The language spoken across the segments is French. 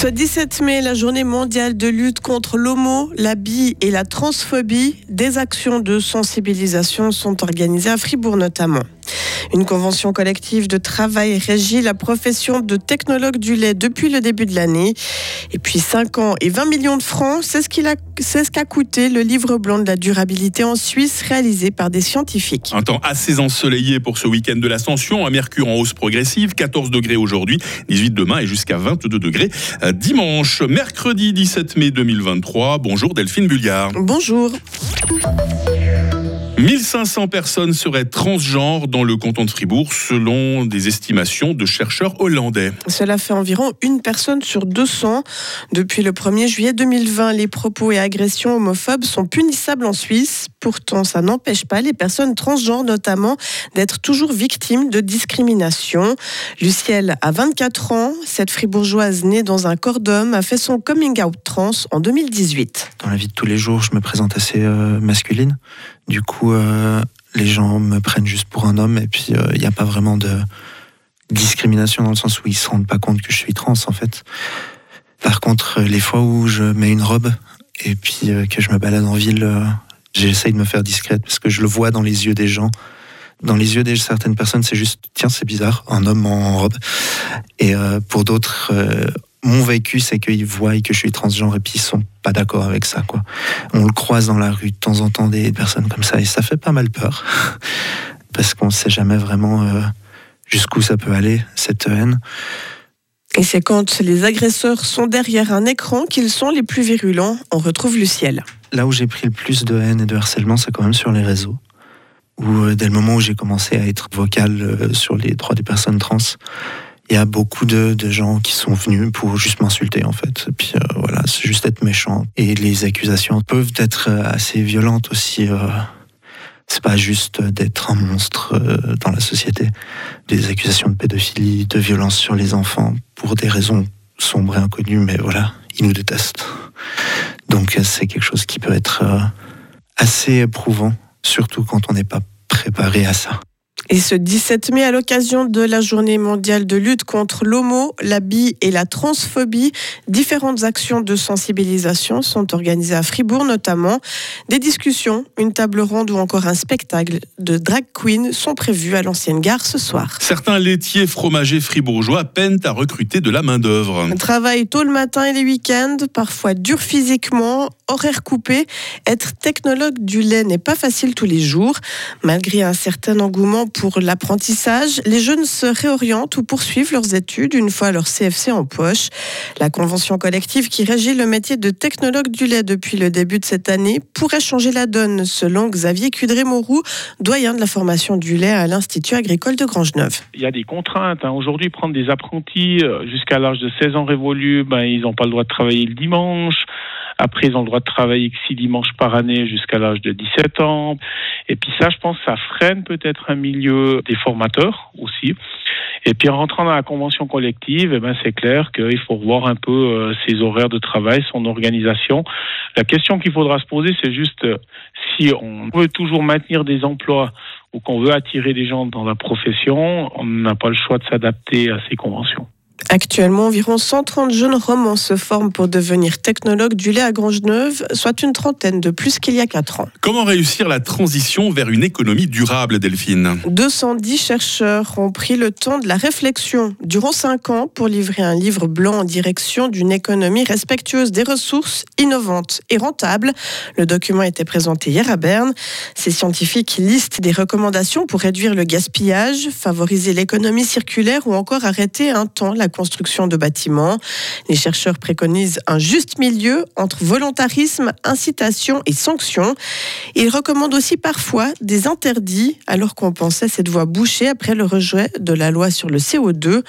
Ce 17 mai, la journée mondiale de lutte contre l'homo, la bi et la transphobie, des actions de sensibilisation sont organisées à Fribourg notamment. Une convention collective de travail régit la profession de technologue du lait depuis le début de l'année. Et puis 5 ans et 20 millions de francs, c'est ce qu'a coûté le livre blanc de la durabilité en Suisse réalisé par des scientifiques. Un temps assez ensoleillé pour ce week-end de l'ascension, un mercure en hausse progressive, 14 degrés aujourd'hui, 18 demain et jusqu'à 22 degrés euh, dimanche. Mercredi 17 mai 2023, bonjour Delphine Bulliard. Bonjour. 1500 personnes seraient transgenres dans le canton de Fribourg, selon des estimations de chercheurs hollandais. Cela fait environ une personne sur 200. Depuis le 1er juillet 2020, les propos et agressions homophobes sont punissables en Suisse. Pourtant, ça n'empêche pas les personnes transgenres, notamment, d'être toujours victimes de discrimination. Lucielle a 24 ans. Cette fribourgeoise née dans un corps d'homme a fait son coming out trans en 2018. Dans la vie de tous les jours, je me présente assez euh, masculine. Du coup, euh, les gens me prennent juste pour un homme et puis il euh, n'y a pas vraiment de discrimination dans le sens où ils se rendent pas compte que je suis trans en fait. Par contre, les fois où je mets une robe et puis euh, que je me balade en ville, j'essaye de me faire discrète parce que je le vois dans les yeux des gens. Dans les yeux de certaines personnes, c'est juste tiens, c'est bizarre, un homme en robe. Et pour d'autres, mon vécu, c'est qu'ils voient que je suis transgenre et puis ils sont pas d'accord avec ça. Quoi. On le croise dans la rue de temps en temps des personnes comme ça et ça fait pas mal peur parce qu'on ne sait jamais vraiment euh, jusqu'où ça peut aller cette haine. Et c'est quand les agresseurs sont derrière un écran qu'ils sont les plus virulents. On retrouve Luciel. Là où j'ai pris le plus de haine et de harcèlement, c'est quand même sur les réseaux. Où euh, dès le moment où j'ai commencé à être vocal euh, sur les droits des personnes trans, il y a beaucoup de, gens qui sont venus pour juste m'insulter en fait. Puis euh, voilà, c'est juste être méchant. Et les accusations peuvent être euh, assez violentes aussi. Euh, c'est pas juste d'être un monstre dans la société. Des accusations de pédophilie, de violence sur les enfants pour des raisons sombres et inconnues, mais voilà, ils nous détestent. Donc c'est quelque chose qui peut être assez éprouvant, surtout quand on n'est pas préparé à ça. Et ce 17 mai, à l'occasion de la journée mondiale de lutte contre l'homo, la bi et la transphobie, différentes actions de sensibilisation sont organisées à Fribourg notamment. Des discussions, une table ronde ou encore un spectacle de drag queen sont prévus à l'ancienne gare ce soir. Certains laitiers fromagers fribourgeois peinent à recruter de la main-d'œuvre. Travail tôt le matin et les week-ends, parfois dur physiquement, horaire coupé. Être technologue du lait n'est pas facile tous les jours. Malgré un certain engouement pour l'apprentissage, les jeunes se réorientent ou poursuivent leurs études une fois leur CFC en poche. La convention collective qui régit le métier de technologue du lait depuis le début de cette année pourrait changer la donne, selon Xavier Cudré-Mourou, doyen de la formation du lait à l'Institut agricole de Grangeneuve. Il y a des contraintes. Hein. Aujourd'hui, prendre des apprentis euh, jusqu'à l'âge de 16 ans révolus, ben, ils n'ont pas le droit de travailler le dimanche. Après, ils ont le droit de travailler que six dimanches par année jusqu'à l'âge de 17 ans. Et puis ça, je pense, ça freine peut-être un milieu des formateurs aussi. Et puis en rentrant dans la convention collective, eh ben, c'est clair qu'il faut revoir un peu euh, ses horaires de travail, son organisation. La question qu'il faudra se poser, c'est juste euh, si on veut toujours maintenir des emplois ou qu'on veut attirer des gens dans la profession, on n'a pas le choix de s'adapter à ces conventions. Actuellement, environ 130 jeunes romans se forment pour devenir technologues du lait à Grangeneuve, soit une trentaine de plus qu'il y a 4 ans. Comment réussir la transition vers une économie durable, Delphine? 210 chercheurs ont pris le temps de la réflexion durant 5 ans pour livrer un livre blanc en direction d'une économie respectueuse des ressources, innovante et rentable. Le document a été présenté hier à Berne. Ces scientifiques listent des recommandations pour réduire le gaspillage, favoriser l'économie circulaire ou encore arrêter un temps la construction de bâtiments. Les chercheurs préconisent un juste milieu entre volontarisme, incitation et sanction. Ils recommandent aussi parfois des interdits, alors qu'on pensait cette voie bouchée après le rejet de la loi sur le CO2.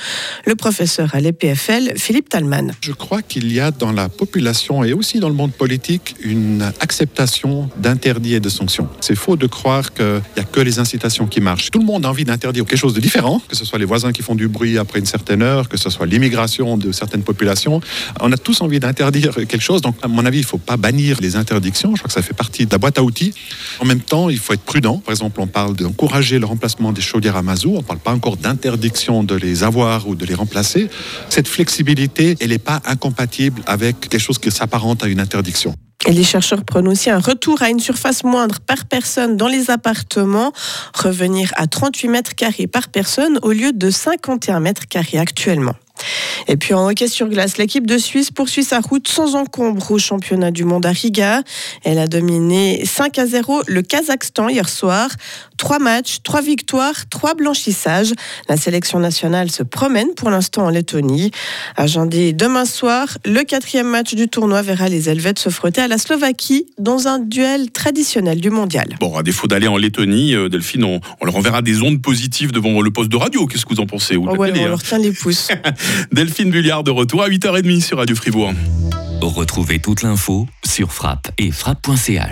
Le professeur à l'EPFL, Philippe Talman. Je crois qu'il y a dans la population et aussi dans le monde politique une acceptation d'interdits et de sanctions. C'est faux de croire qu'il n'y a que les incitations qui marchent. Tout le monde a envie d'interdire quelque chose de différent, que ce soit les voisins qui font du bruit après une certaine heure, que ce ce soit l'immigration de certaines populations. On a tous envie d'interdire quelque chose, donc à mon avis, il ne faut pas bannir les interdictions. Je crois que ça fait partie de la boîte à outils. En même temps, il faut être prudent. Par exemple, on parle d'encourager le remplacement des chaudières à mazout. On ne parle pas encore d'interdiction de les avoir ou de les remplacer. Cette flexibilité, elle n'est pas incompatible avec quelque chose qui s'apparente à une interdiction. Et les chercheurs prennent aussi un retour à une surface moindre par personne dans les appartements, revenir à 38 mètres carrés par personne au lieu de 51 mètres carrés actuellement. Et puis en hockey sur glace, l'équipe de Suisse poursuit sa route sans encombre au championnat du monde à Riga. Elle a dominé 5 à 0 le Kazakhstan hier soir. Trois matchs, trois victoires, trois blanchissages. La sélection nationale se promène pour l'instant en Lettonie. Agendé demain soir, le quatrième match du tournoi verra les Helvètes se frotter à la Slovaquie dans un duel traditionnel du mondial. Bon, à défaut d'aller en Lettonie, euh, Delphine, on, leur enverra des ondes positives devant le poste de radio. Qu'est-ce que vous en pensez oh ouais, On leur tient les pouces. Delphine Bulliard de retour à 8h30 sur Radio Fribourg. Retrouvez toute l'info sur frappe et frappe.ch.